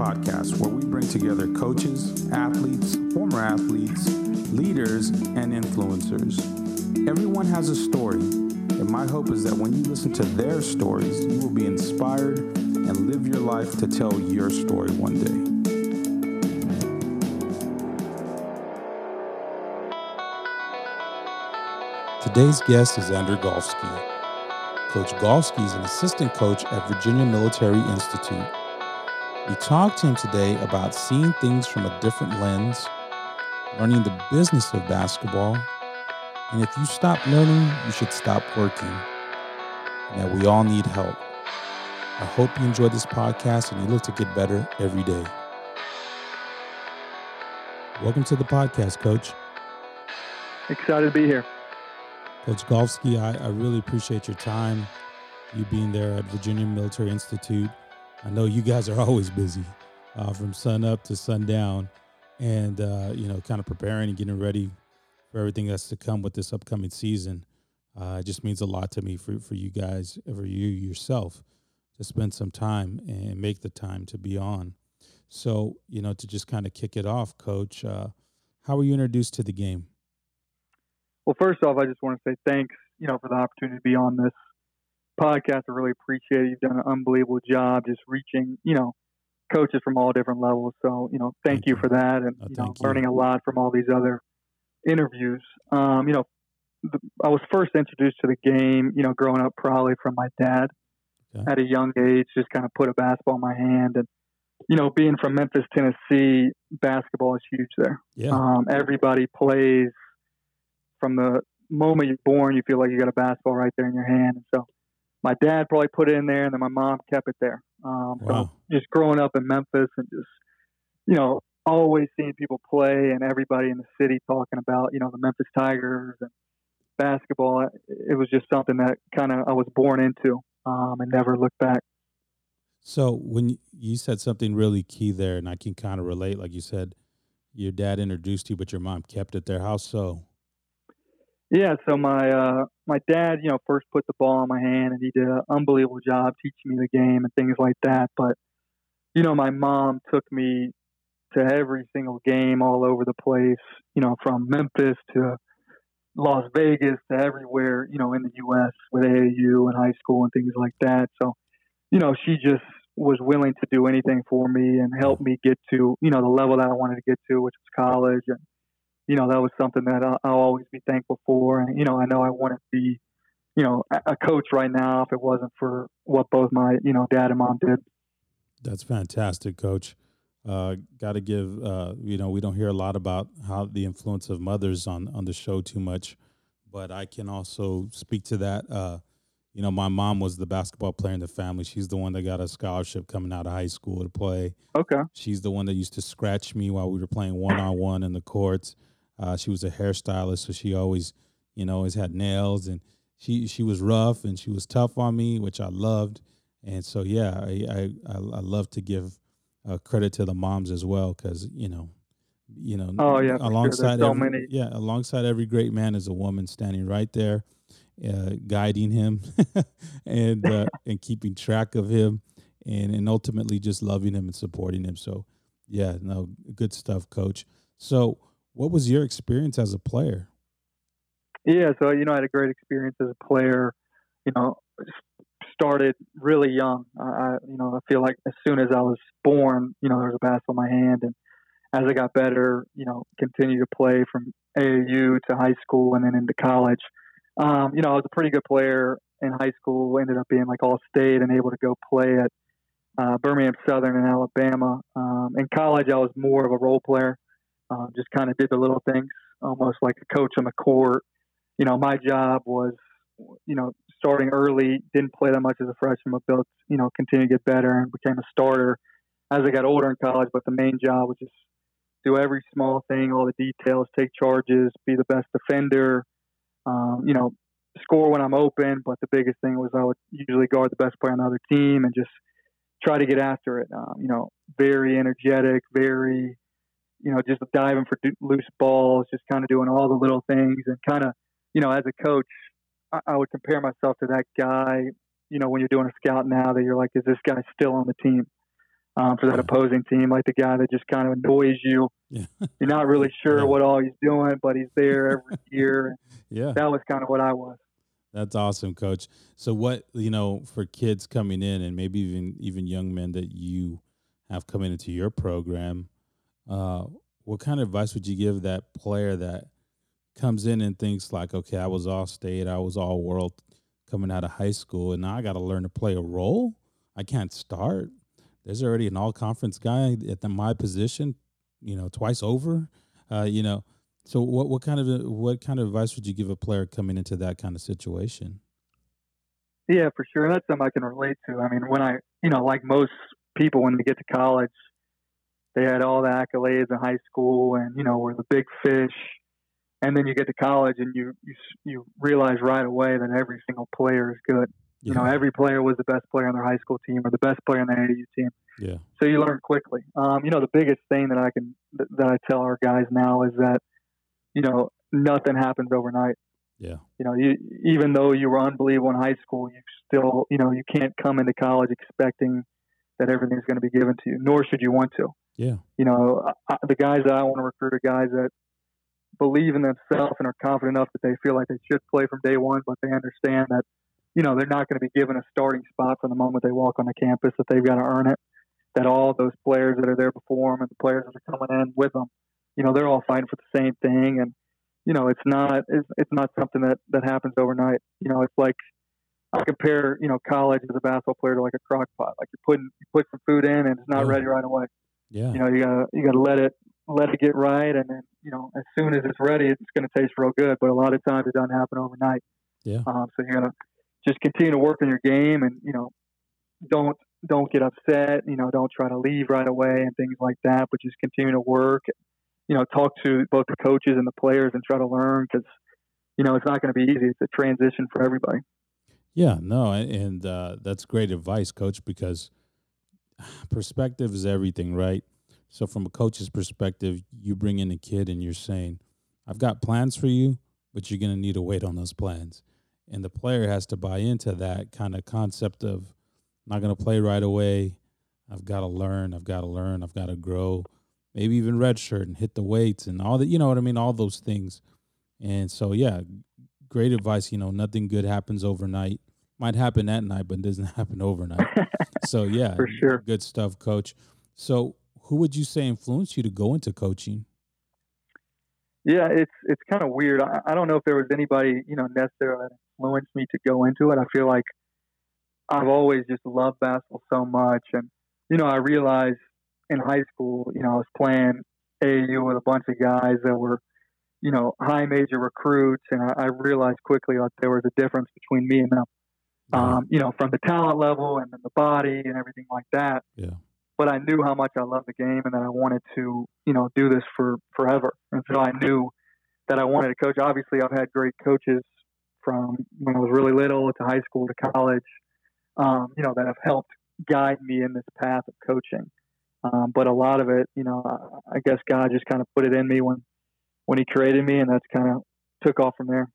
podcast where we bring together coaches, athletes, former athletes, leaders, and influencers. Everyone has a story, and my hope is that when you listen to their stories, you will be inspired and live your life to tell your story one day. Today's guest is Andrew Golfsky. Coach Golfsky is an assistant coach at Virginia Military Institute. We talked to him today about seeing things from a different lens, learning the business of basketball, and if you stop learning, you should stop working, and that we all need help. I hope you enjoyed this podcast and you look to get better every day. Welcome to the podcast, Coach. Excited to be here. Coach Golfsky, I, I really appreciate your time, you being there at Virginia Military Institute. I know you guys are always busy uh, from sun up to sundown and, uh, you know, kind of preparing and getting ready for everything that's to come with this upcoming season. Uh, it just means a lot to me for, for you guys, for you yourself, to spend some time and make the time to be on. So, you know, to just kind of kick it off, Coach, uh, how were you introduced to the game? Well, first off, I just want to say thanks, you know, for the opportunity to be on this podcast. I really appreciate it. You've done an unbelievable job just reaching, you know, coaches from all different levels. So, you know, thank, thank you, you for that and, oh, you know, learning a lot from all these other interviews. Um, you know, the, I was first introduced to the game, you know, growing up probably from my dad okay. at a young age, just kind of put a basketball in my hand. And, you know, being from Memphis, Tennessee, basketball is huge there. Yeah. Um, everybody plays from the moment you're born, you feel like you got a basketball right there in your hand. And so my dad probably put it in there, and then my mom kept it there. Um, wow. So just growing up in Memphis and just, you know, always seeing people play and everybody in the city talking about, you know, the Memphis Tigers and basketball. It was just something that kind of I was born into um, and never looked back. So when you said something really key there, and I can kind of relate, like you said, your dad introduced you, but your mom kept it there. How so? Yeah, so my uh, my dad, you know, first put the ball in my hand, and he did an unbelievable job teaching me the game and things like that. But you know, my mom took me to every single game all over the place. You know, from Memphis to Las Vegas to everywhere. You know, in the U.S. with AAU and high school and things like that. So, you know, she just was willing to do anything for me and help me get to you know the level that I wanted to get to, which was college and you know, that was something that I'll, I'll always be thankful for. And, you know, I know I wouldn't be, you know, a coach right now if it wasn't for what both my, you know, dad and mom did. That's fantastic, coach. Uh, Got to give, uh, you know, we don't hear a lot about how the influence of mothers on, on the show too much, but I can also speak to that. Uh, you know, my mom was the basketball player in the family. She's the one that got a scholarship coming out of high school to play. Okay. She's the one that used to scratch me while we were playing one on one in the courts. Uh, she was a hairstylist, so she always, you know, always had nails, and she she was rough and she was tough on me, which I loved. And so, yeah, I I, I love to give uh, credit to the moms as well, because you know, you know, oh yeah, alongside sure. so every, many. yeah, alongside every great man is a woman standing right there, uh, guiding him, and uh, and keeping track of him, and and ultimately just loving him and supporting him. So, yeah, no, good stuff, Coach. So what was your experience as a player? Yeah, so you know, I had a great experience as a player. You know, started really young. I, you know, I feel like as soon as I was born, you know, there was a basketball in my hand, and as I got better, you know, continued to play from AAU to high school and then into college. Um, you know, I was a pretty good player in high school. Ended up being like all state and able to go play at uh, Birmingham Southern in Alabama. Um, in college, I was more of a role player. Uh, just kind of did the little things, almost like a coach on the court. You know, my job was, you know, starting early, didn't play that much as a freshman, but built, you know, continue to get better and became a starter as I got older in college. But the main job was just do every small thing, all the details, take charges, be the best defender, um, you know, score when I'm open. But the biggest thing was I would usually guard the best player on the other team and just try to get after it. Um, you know, very energetic, very you know, just diving for loose balls, just kind of doing all the little things, and kind of, you know, as a coach, I, I would compare myself to that guy. You know, when you're doing a scout now, that you're like, is this guy still on the team? um, for that opposing team, like the guy that just kind of annoys you. Yeah. You're not really sure yeah. what all he's doing, but he's there every year. yeah, that was kind of what I was. That's awesome, Coach. So, what you know for kids coming in, and maybe even even young men that you have coming into your program, uh, what kind of advice would you give that player that comes in and thinks like, okay, I was all state, I was all world coming out of high school, and now I got to learn to play a role. I can't start there's already an all conference guy at the, my position, you know, twice over. Uh, you know, so what what kind of what kind of advice would you give a player coming into that kind of situation? Yeah, for sure. That's something I can relate to. I mean, when I, you know, like most people, when they get to college, they had all the accolades in high school, and you know, were the big fish. And then you get to college, and you you you realize right away that every single player is good. You know, every player was the best player on their high school team or the best player on the AAU team. Yeah. So you learn quickly. Um, you know, the biggest thing that I can that I tell our guys now is that, you know, nothing happens overnight. Yeah. You know, you, even though you were unbelievable in high school, you still, you know, you can't come into college expecting that everything's going to be given to you, nor should you want to. Yeah. You know, I, the guys that I want to recruit are guys that believe in themselves and are confident enough that they feel like they should play from day one, but they understand that you know, they're not going to be given a starting spot from the moment they walk on the campus, that they've got to earn it. That all those players that are there before them and the players that are coming in with them, you know, they're all fighting for the same thing. And, you know, it's not, it's, it's not something that, that happens overnight. You know, it's like, I compare, you know, college as a basketball player to like a crock pot. Like you're putting, you put some food in and it's not ready right away. Yeah. You know, you gotta, you gotta let it, let it get right. And then, you know, as soon as it's ready, it's going to taste real good. But a lot of times it doesn't happen overnight. Yeah. Um, so you gotta, just continue to work on your game and you know don't don't get upset you know don't try to leave right away and things like that but just continue to work you know talk to both the coaches and the players and try to learn because you know it's not going to be easy it's a transition for everybody yeah no and uh, that's great advice coach because perspective is everything right so from a coach's perspective you bring in a kid and you're saying i've got plans for you but you're going to need to wait on those plans and the player has to buy into that kind of concept of I'm not going to play right away. I've got to learn. I've got to learn. I've got to grow. Maybe even redshirt and hit the weights and all that. You know what I mean? All those things. And so, yeah, great advice. You know, nothing good happens overnight. Might happen at night, but doesn't happen overnight. so, yeah, for sure. Good stuff, coach. So, who would you say influenced you to go into coaching? Yeah, it's it's kind of weird. I, I don't know if there was anybody you know necessarily influenced me to go into it. I feel like I've always just loved basketball so much, and you know I realized in high school, you know, I was playing AAU with a bunch of guys that were you know high major recruits, and I, I realized quickly like there was a difference between me and them. Um, you know, from the talent level and then the body and everything like that. Yeah but I knew how much I loved the game and that I wanted to, you know, do this for forever. And so I knew that I wanted to coach. Obviously, I've had great coaches from when I was really little to high school to college, um, you know, that have helped guide me in this path of coaching. Um, but a lot of it, you know, I, I guess God just kind of put it in me when when He created me, and that's kind of took off from there.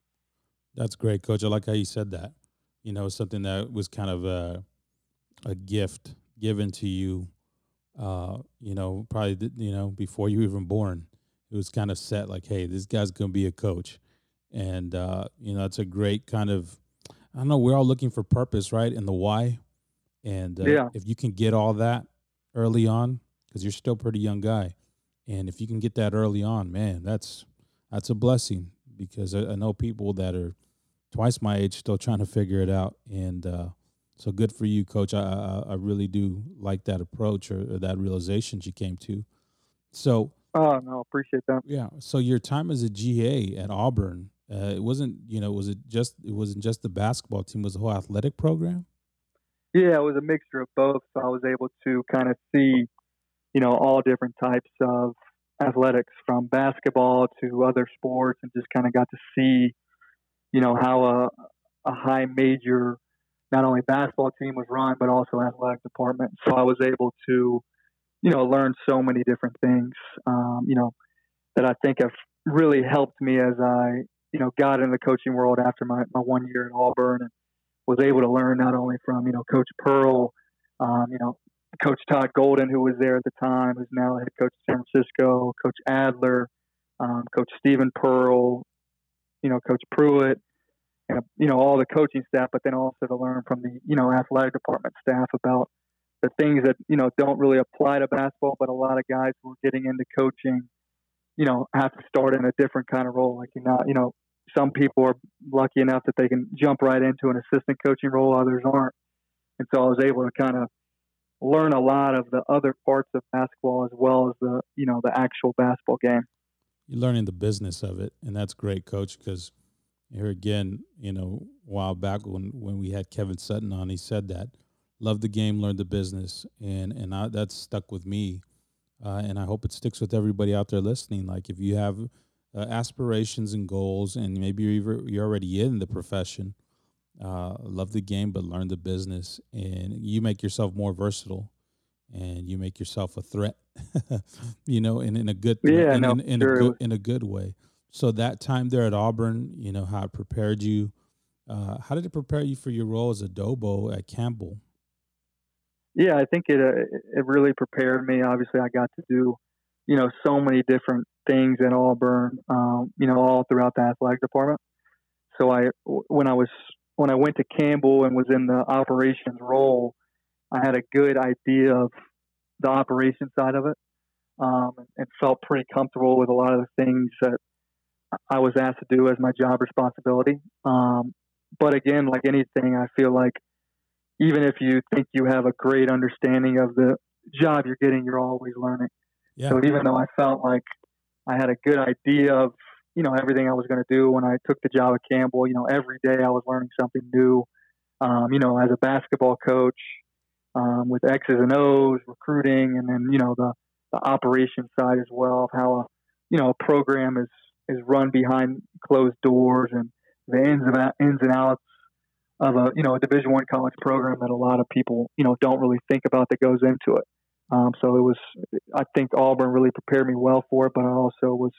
That's great, Coach. I like how you said that. You know, something that was kind of a a gift given to you uh, you know, probably you know before you were even born, it was kind of set like, hey, this guy's gonna be a coach, and uh, you know, it's a great kind of. I don't know. We're all looking for purpose, right? And the why, and uh, yeah. if you can get all that early on, because you're still a pretty young guy, and if you can get that early on, man, that's that's a blessing. Because I, I know people that are twice my age still trying to figure it out, and uh, so good for you, Coach. I I, I really do like that approach or, or, that realization you came to. So. Oh no, I appreciate that. Yeah. So your time as a GA at Auburn, uh, it wasn't you know was it just it wasn't just the basketball team, was the whole athletic program. Yeah, it was a mixture of both. So I was able to kind of see, you know, all different types of athletics from basketball to other sports, and just kind of got to see, you know, how a a high major not only basketball team was run, but also athletic department. So I was able to, you know, learn so many different things, um, you know, that I think have really helped me as I, you know, got into the coaching world after my, my one year at Auburn and was able to learn not only from, you know, Coach Pearl, um, you know, Coach Todd Golden, who was there at the time, who's now head coach of San Francisco, Coach Adler, um, Coach steven Pearl, you know, Coach Prewitt, and you know all the coaching staff, but then also to learn from the you know athletic department staff about the things that you know don't really apply to basketball, but a lot of guys who are getting into coaching, you know, have to start in a different kind of role. Like you know, you know, some people are lucky enough that they can jump right into an assistant coaching role, others aren't. And so I was able to kind of learn a lot of the other parts of basketball as well as the you know the actual basketball game. You're learning the business of it, and that's great, coach. Because here again, you know, a while back when when we had Kevin Sutton on, he said that love the game, learn the business, and and I, that's stuck with me, uh, and I hope it sticks with everybody out there listening. Like if you have uh, aspirations and goals, and maybe you're you're already in the profession, uh, love the game, but learn the business, and you make yourself more versatile, and you make yourself a threat. you know, in, in a good yeah, in, no, in, in sure. a good in a good way. So that time there at Auburn, you know how it prepared you. Uh, how did it prepare you for your role as a Dobo at Campbell? Yeah, I think it uh, it really prepared me. Obviously, I got to do you know so many different things at Auburn, um, you know, all throughout the athletic department. So I when I was when I went to Campbell and was in the operations role, I had a good idea of the operation side of it, um, and felt pretty comfortable with a lot of the things that I was asked to do as my job responsibility. Um, but again, like anything, I feel like even if you think you have a great understanding of the job you're getting, you're always learning. Yeah. So even though I felt like I had a good idea of you know everything I was going to do when I took the job at Campbell, you know every day I was learning something new. Um, you know, as a basketball coach, um, with X's and O's, recruiting, and then you know the the operation side as well of how a you know a program is is run behind closed doors and the ins and ins and outs of a you know a Division One college program that a lot of people you know don't really think about that goes into it. Um, so it was, I think Auburn really prepared me well for it, but I also was,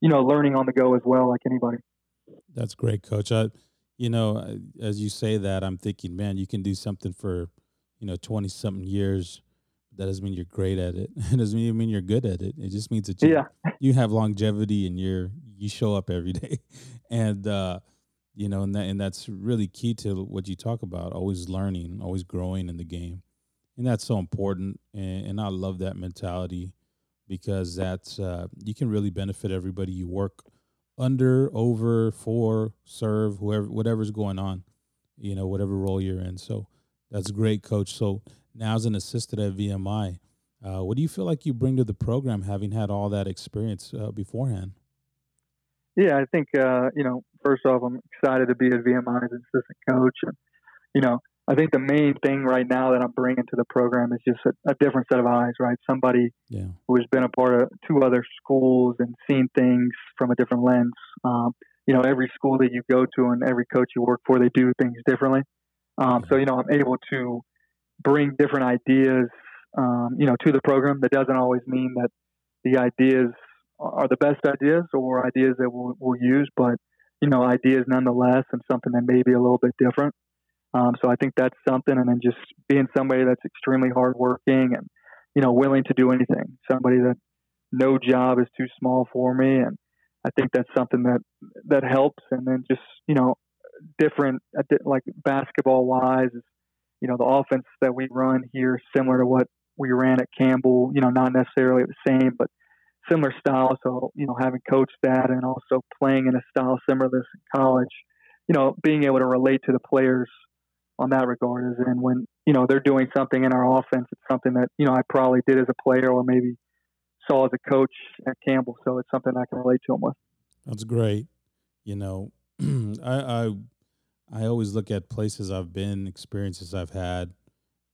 you know, learning on the go as well, like anybody. That's great, Coach. I, you know, as you say that, I'm thinking, man, you can do something for, you know, twenty something years. That doesn't mean you're great at it. It doesn't even mean you're good at it. It just means that you, yeah. you have longevity and you're you show up every day, and uh, you know, and that and that's really key to what you talk about. Always learning, always growing in the game and that's so important and, and i love that mentality because that's uh, you can really benefit everybody you work under over for serve whoever whatever's going on you know whatever role you're in so that's great coach so now as an assistant at vmi uh, what do you feel like you bring to the program having had all that experience uh, beforehand yeah i think uh, you know first off i'm excited to be at vmi as an assistant coach and you know I think the main thing right now that I'm bringing to the program is just a, a different set of eyes, right? Somebody yeah. who has been a part of two other schools and seen things from a different lens. Um, you know, every school that you go to and every coach you work for, they do things differently. Um, so, you know, I'm able to bring different ideas, um, you know, to the program. That doesn't always mean that the ideas are the best ideas or ideas that we'll, we'll use, but, you know, ideas nonetheless and something that may be a little bit different. Um, so I think that's something, and then just being somebody that's extremely hardworking and you know willing to do anything. Somebody that no job is too small for me, and I think that's something that that helps. And then just you know different uh, like basketball wise, you know the offense that we run here similar to what we ran at Campbell. You know, not necessarily the same, but similar style. So you know, having coached that and also playing in a style similar to this in college, you know, being able to relate to the players on that regard is and when you know they're doing something in our offense it's something that you know I probably did as a player or maybe saw as a coach at Campbell so it's something I can relate to them with that's great you know I, I I always look at places I've been experiences I've had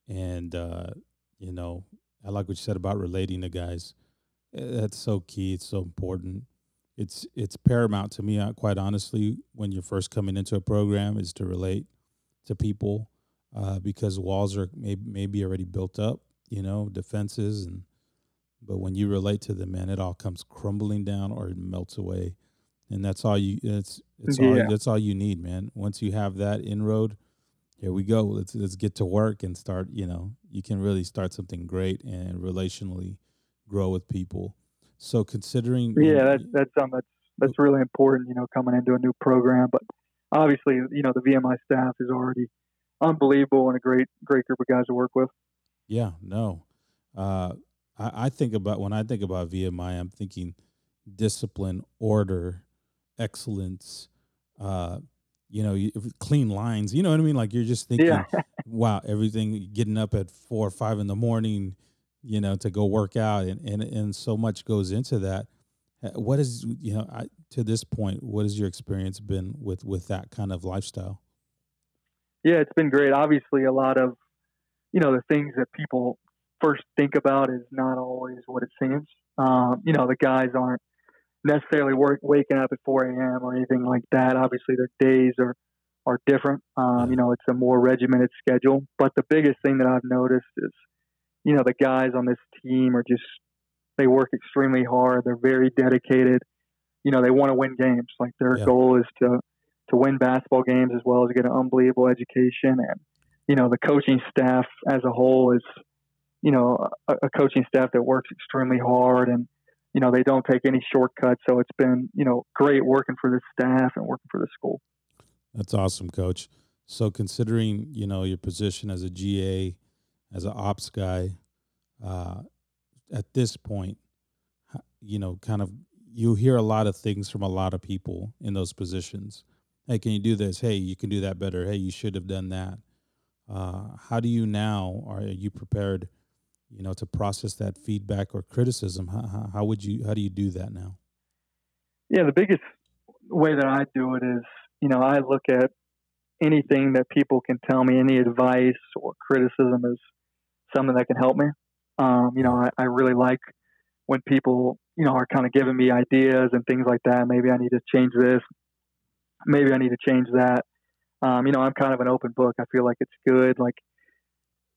and uh you know I like what you said about relating to guys. Eh, that's so key it's so important. It's it's paramount to me uh, quite honestly when you're first coming into a program is to relate to people uh, because walls are maybe, maybe already built up, you know, defenses and but when you relate to them, man, it all comes crumbling down or it melts away, and that's all you. It's it's yeah. all that's all you need, man. Once you have that inroad, here we go. Let's let's get to work and start. You know, you can really start something great and relationally grow with people. So considering, yeah, that's that's something that's that's really important. You know, coming into a new program, but obviously, you know, the VMI staff is already unbelievable and a great great group of guys to work with. Yeah, no, uh, I, I think about when I think about VMI, I'm thinking discipline, order, excellence. Uh, you know, clean lines. You know what I mean? Like you're just thinking, yeah. wow, everything getting up at four or five in the morning, you know, to go work out, and and and so much goes into that. What is you know I, to this point? What has your experience been with with that kind of lifestyle? Yeah, it's been great. Obviously, a lot of you know the things that people first think about is not always what it seems. Um, you know, the guys aren't necessarily work, waking up at 4 a.m. or anything like that. Obviously, their days are are different. Um, you know, it's a more regimented schedule. But the biggest thing that I've noticed is, you know, the guys on this team are just they work extremely hard. They're very dedicated. You know, they want to win games. Like their yeah. goal is to to win basketball games as well as get an unbelievable education. And you know, the coaching staff as a whole is, you know, a, a coaching staff that works extremely hard and you know, they don't take any shortcuts. So it's been, you know, great working for the staff and working for the school. That's awesome, coach. So considering, you know, your position as a GA, as an ops guy, uh, at this point, you know, kind of you hear a lot of things from a lot of people in those positions. Hey, can you do this? Hey, you can do that better. Hey, you should have done that. Uh, how do you now? Are you prepared you know, to process that feedback or criticism? How, how, would you, how do you do that now? Yeah, the biggest way that I do it is, you know, I look at anything that people can tell me, any advice or criticism is something that can help me. Um, you know, I, I really like when people, you know, are kind of giving me ideas and things like that. Maybe I need to change this. Maybe I need to change that. Um, you know, I'm kind of an open book. I feel like it's good. Like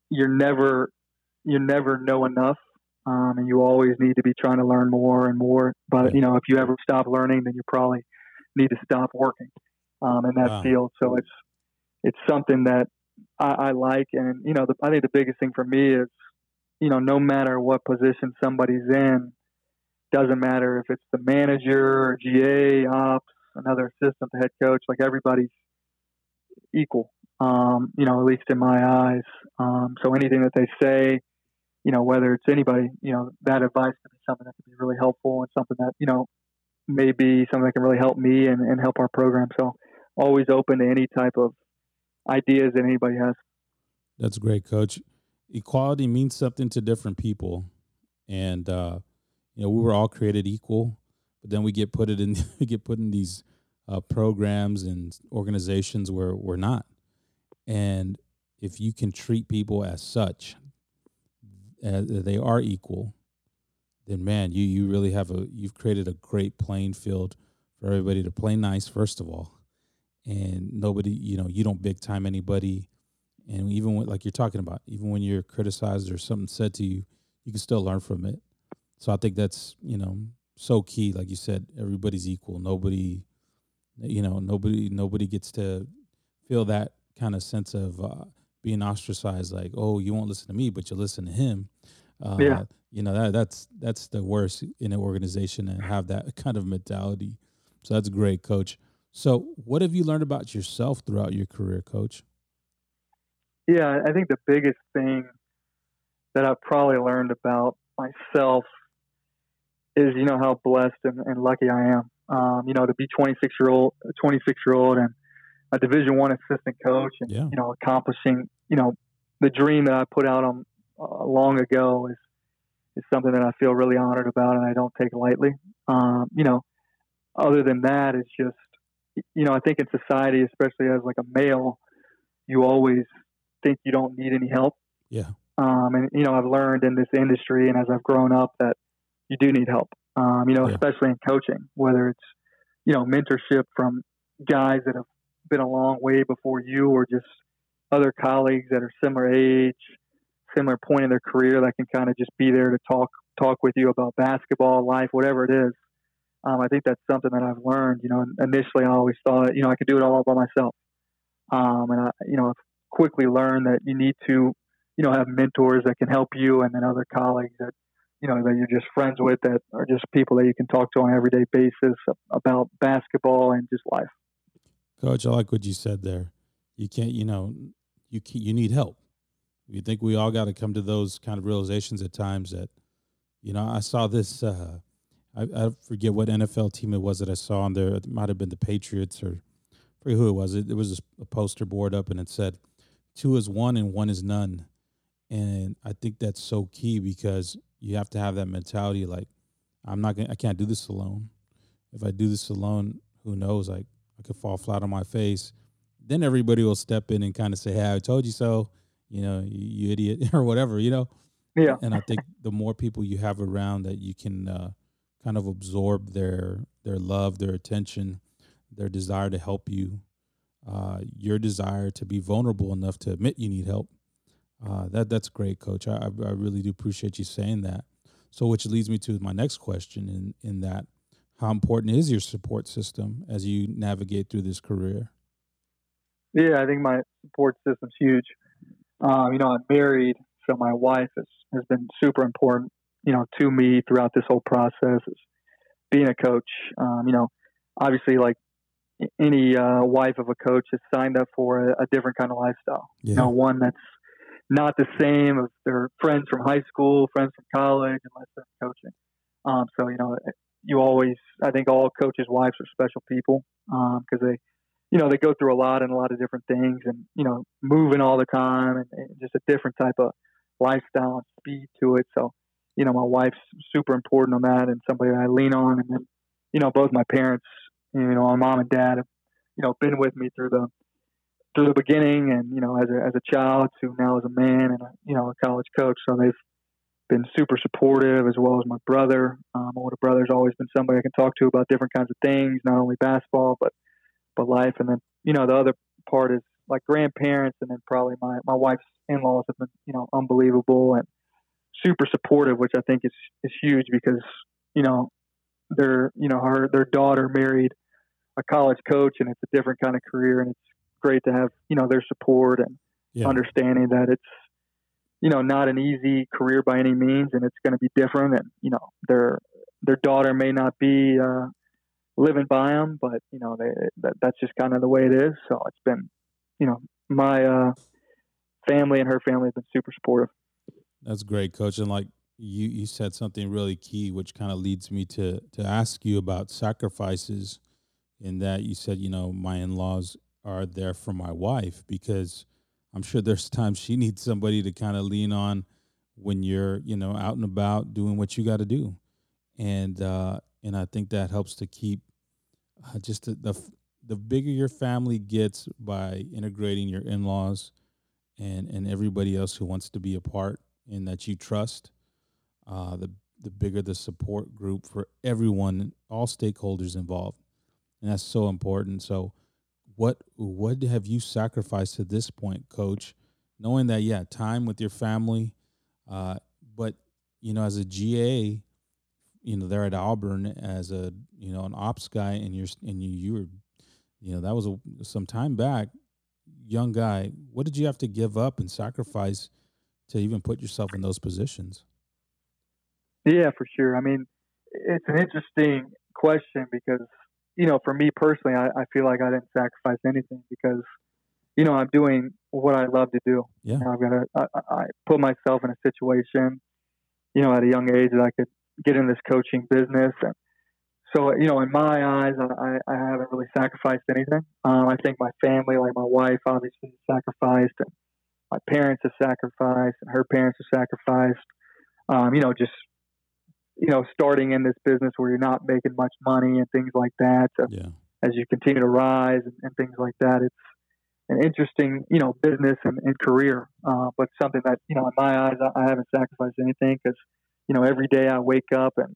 you're never you never know enough, um, and you always need to be trying to learn more and more. But you know, if you ever stop learning, then you probably need to stop working um, in that wow. field. So it's it's something that I, I like, and you know, the, I think the biggest thing for me is, you know, no matter what position somebody's in, doesn't matter if it's the manager, or GA, ops, another assistant, the head coach, like everybody's equal. Um, you know, at least in my eyes. Um, so anything that they say, you know, whether it's anybody, you know, that advice could be something that could be really helpful and something that, you know, may be something that can really help me and, and help our program. So always open to any type of ideas that anybody has. That's great, coach. Equality means something to different people. And, uh, you know, we were all created equal, but then we get put it in, we get put in these uh, programs and organizations where we're not. And if you can treat people as such, uh, they are equal, then man, you you really have a you've created a great playing field for everybody to play nice. First of all, and nobody, you know, you don't big time anybody, and even when, like you're talking about, even when you're criticized or something said to you, you can still learn from it. So I think that's you know so key. Like you said, everybody's equal. Nobody, you know, nobody nobody gets to feel that kind of sense of uh, being ostracized like oh you won't listen to me but you listen to him uh, yeah you know that that's that's the worst in an organization and have that kind of mentality. So that's great coach. So what have you learned about yourself throughout your career coach? Yeah i think the biggest thing that i've probably learned about myself is you know how blessed and, and lucky i am. Um, you know to be 26 year old 26 year old and a Division One assistant coach, and yeah. you know, accomplishing you know the dream that I put out on uh, long ago is is something that I feel really honored about, and I don't take lightly. Um, you know, other than that, it's just you know, I think in society, especially as like a male, you always think you don't need any help. Yeah. Um, and you know, I've learned in this industry, and as I've grown up, that you do need help. Um, you know, yeah. especially in coaching, whether it's you know mentorship from guys that have been a long way before you or just other colleagues that are similar age, similar point in their career that can kind of just be there to talk talk with you about basketball, life, whatever it is. Um, I think that's something that I've learned. You know, initially I always thought, you know, I could do it all by myself. Um, and I, you know, I've quickly learned that you need to, you know, have mentors that can help you, and then other colleagues that, you know, that you're just friends with that are just people that you can talk to on an everyday basis about basketball and just life. Coach, I like what you said there. You can't, you know, you can, you need help. You think we all got to come to those kind of realizations at times that, you know, I saw this. Uh, I, I forget what NFL team it was that I saw on there. It might have been the Patriots or forget who it was. It, was a poster board up and it said, two is one and one is none. And I think that's so key because you have to have that mentality like, I'm not going to, I can't do this alone. If I do this alone, who knows? Like, I could fall flat on my face. Then everybody will step in and kind of say, Hey, I told you so, you know, you, you idiot, or whatever, you know? Yeah. And I think the more people you have around that you can, uh, kind of absorb their their love, their attention, their desire to help you, uh, your desire to be vulnerable enough to admit you need help. Uh, that that's great, Coach. I, I really do appreciate you saying that. So, which leads me to my next question: in in that, how important is your support system as you navigate through this career? Yeah, I think my support system's huge. Um, you know, I'm married, so my wife has, has been super important you know, to me throughout this whole process is being a coach. Um, you know, obviously, like any uh, wife of a coach has signed up for a, a different kind of lifestyle. Yeah. You know, one that's not the same as their friends from high school, friends from college, unless they're coaching. Um, so, you know, you always, I think all coaches' wives are special people because um, they, you know, they go through a lot and a lot of different things and, you know, moving all the time and, and just a different type of lifestyle and speed to it. So, you know, my wife's super important on that and somebody I lean on. And then, you know, both my parents, you know, my mom and dad have, you know, been with me through the, through the beginning and, you know, as a, as a child to now as a man and, a, you know, a college coach. So they've been super supportive as well as my brother. Um, my older brother's always been somebody I can talk to about different kinds of things, not only basketball, but, but life. And then, you know, the other part is like grandparents and then probably my, my wife's in-laws have been, you know, unbelievable. And, super supportive, which I think is is huge because you know their you know her their daughter married a college coach and it's a different kind of career and it's great to have you know their support and yeah. understanding that it's you know not an easy career by any means and it's going to be different and you know their their daughter may not be uh, living by them but you know they that, that's just kind of the way it is so it's been you know my uh, family and her family have been super supportive that's great, coach. And like you, you said something really key, which kind of leads me to to ask you about sacrifices. In that you said, you know, my in laws are there for my wife because I'm sure there's times she needs somebody to kind of lean on when you're, you know, out and about doing what you got to do, and uh, and I think that helps to keep uh, just the, the the bigger your family gets by integrating your in laws and and everybody else who wants to be a part and that you trust, uh, the the bigger the support group for everyone, all stakeholders involved, and that's so important. So, what what have you sacrificed to this point, Coach? Knowing that, yeah, time with your family, uh, but you know, as a GA, you know, there at Auburn as a you know an ops guy, and you're and you you were, you know, that was a, some time back, young guy. What did you have to give up and sacrifice? to even put yourself in those positions? Yeah, for sure. I mean, it's an interesting question because, you know, for me personally, I, I feel like I didn't sacrifice anything because, you know, I'm doing what I love to do. Yeah. You know, I've got to, I, I put myself in a situation, you know, at a young age that I could get in this coaching business. And so, you know, in my eyes, I, I haven't really sacrificed anything. Um, I think my family, like my wife, obviously sacrificed. And, my parents have sacrificed and her parents have sacrificed. Um, you know, just you know, starting in this business where you're not making much money and things like that. So yeah. As you continue to rise and, and, things like that, it's an interesting, you know, business and, and career. Uh, but something that, you know, in my eyes, I, I haven't sacrificed anything because, you know, every day I wake up and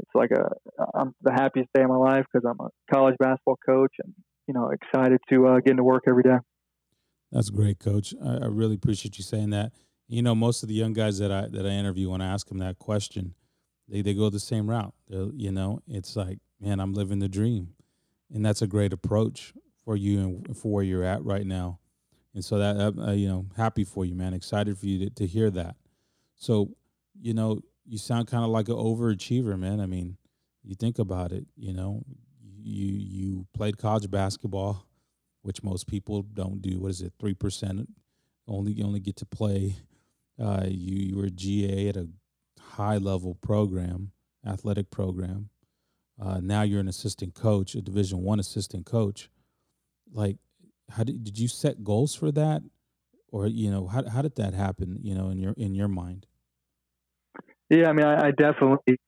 it's like a, I'm the happiest day of my life because I'm a college basketball coach and, you know, excited to uh, get into work every day. That's great, Coach. I, I, really appreciate you saying that. You know, most of the young guys that I that I interview when I ask them that question, they they go the same route. They're, you know, it's like, man, I'm living the dream, and that's a great approach for you and for where you're at right now. and so that uh, you know, happy for you, man. Excited for you to, to hear that. So, you know, you sound kind of like an overachiever, man. I mean, you think about it, you know, you you played college basketball, which most people don't do. What is it, three percent? Only you only get to play. Uh, you you were GA at a high level program, athletic program. Uh, now you're an assistant coach, a Division One assistant coach. Like, how did did you set goals for that, or you know how how did that happen? You know, in your in your mind. Yeah, I mean, I, I definitely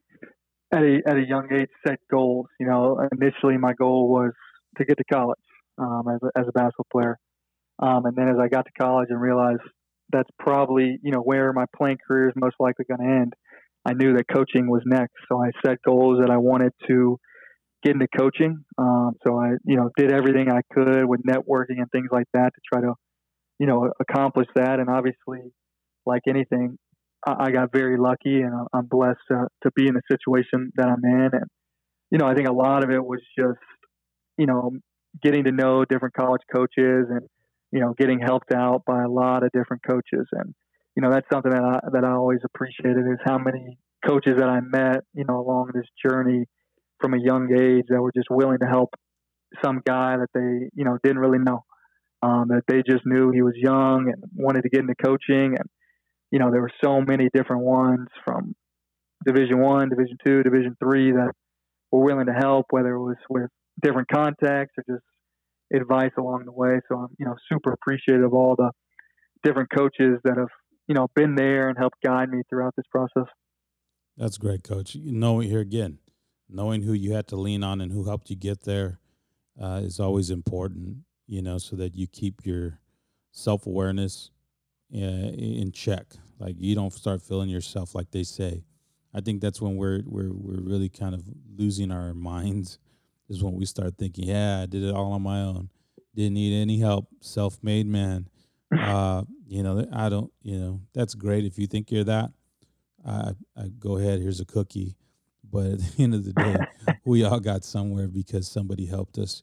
at a at a young age set goals. You know, initially my goal was to get to college um, as a, as a basketball player, um, and then as I got to college and realized that's probably you know where my playing career is most likely going to end. I knew that coaching was next, so I set goals that I wanted to get into coaching. Um, so I you know did everything I could with networking and things like that to try to you know accomplish that. And obviously, like anything, I got very lucky and I'm blessed to, to be in the situation that I'm in. And, you know, I think a lot of it was just, you know, getting to know different college coaches and, you know, getting helped out by a lot of different coaches. And, you know, that's something that I, that I always appreciated is how many coaches that I met, you know, along this journey from a young age that were just willing to help some guy that they, you know, didn't really know. Um, that they just knew he was young and wanted to get into coaching and, you know, there were so many different ones from Division One, Division Two, Division Three that were willing to help, whether it was with different contacts or just advice along the way. So I'm, you know, super appreciative of all the different coaches that have, you know, been there and helped guide me throughout this process. That's great, Coach. You know, here again, knowing who you had to lean on and who helped you get there uh, is always important. You know, so that you keep your self awareness in check. Like you don't start feeling yourself like they say. I think that's when we're we're we're really kind of losing our minds. Is when we start thinking, yeah, I did it all on my own, didn't need any help, self-made man. Uh, you know, I don't. You know, that's great if you think you're that. I, I go ahead. Here's a cookie. But at the end of the day, we all got somewhere because somebody helped us.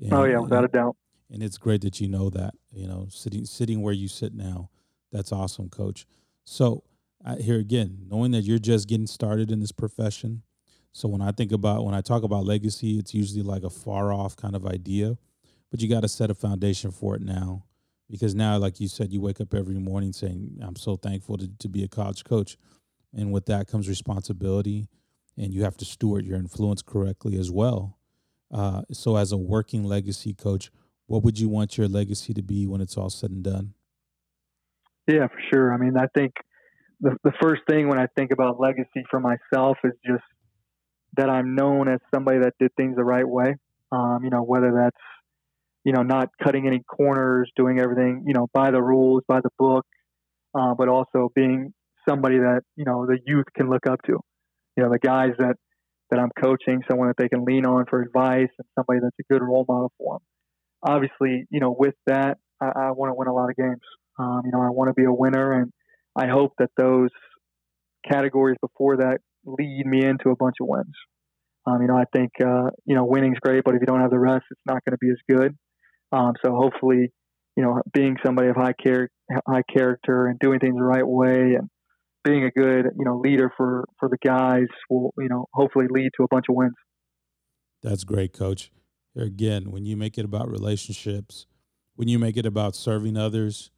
And, oh yeah, without a doubt. And it's great that you know that. You know, sitting sitting where you sit now that's awesome, coach. So, here again, knowing that you're just getting started in this profession. So, when I think about, when I talk about legacy, it's usually like a far off kind of idea, but you got to set a foundation for it now. Because now, like you said, you wake up every morning saying, I'm so thankful to, to be a college coach. And with that comes responsibility, and you have to steward your influence correctly as well. Uh, so, as a working legacy coach, what would you want your legacy to be when it's all said and done? Yeah, for sure. I mean, I think the the first thing when I think about legacy for myself is just that I'm known as somebody that did things the right way. Um, you know, whether that's you know not cutting any corners, doing everything you know by the rules, by the book, uh, but also being somebody that you know the youth can look up to. You know, the guys that that I'm coaching, someone that they can lean on for advice, and somebody that's a good role model for them. Obviously, you know, with that, I, I want to win a lot of games. Um, you know, I want to be a winner, and I hope that those categories before that lead me into a bunch of wins. Um, you know, I think uh, you know winning's great, but if you don't have the rest, it's not going to be as good. Um, so hopefully, you know, being somebody of high character, high character, and doing things the right way, and being a good you know leader for for the guys will you know hopefully lead to a bunch of wins. That's great, Coach. Again, when you make it about relationships, when you make it about serving others,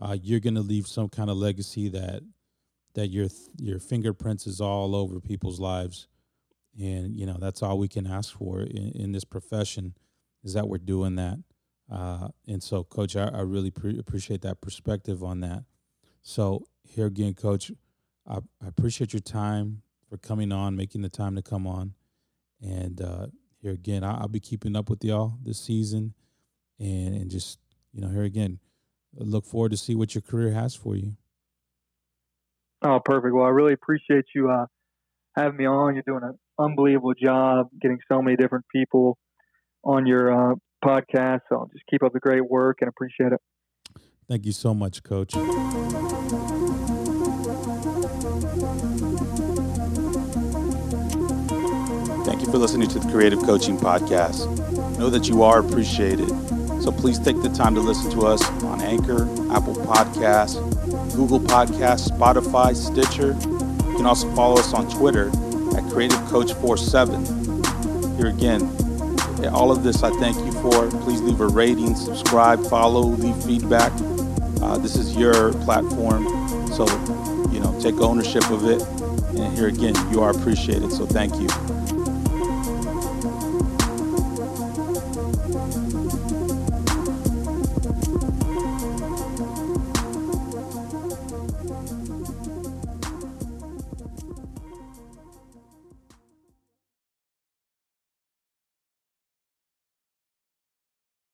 uh, you're going to leave some kind of legacy that that your your fingerprints is all over people's lives, and you know that's all we can ask for in, in this profession is that we're doing that. Uh, and so, Coach, I, I really pre- appreciate that perspective on that. So here again, Coach, I, I, appreciate your time for coming on, making the time to come on, and uh, here again, I, will be keeping up with y'all this season, and and just you know here again look forward to see what your career has for you. Oh, perfect. Well, I really appreciate you uh, having me on. You're doing an unbelievable job getting so many different people on your uh, podcast. So just keep up the great work and appreciate it. Thank you so much, Coach. Thank you for listening to the Creative Coaching Podcast. Know that you are appreciated So please take the time to listen to us on Anchor, Apple Podcasts, Google Podcasts, Spotify, Stitcher. You can also follow us on Twitter at Creative Coach 47. Here again, all of this I thank you for. Please leave a rating, subscribe, follow, leave feedback. Uh, this is your platform, so you know take ownership of it. And here again, you are appreciated. So thank you.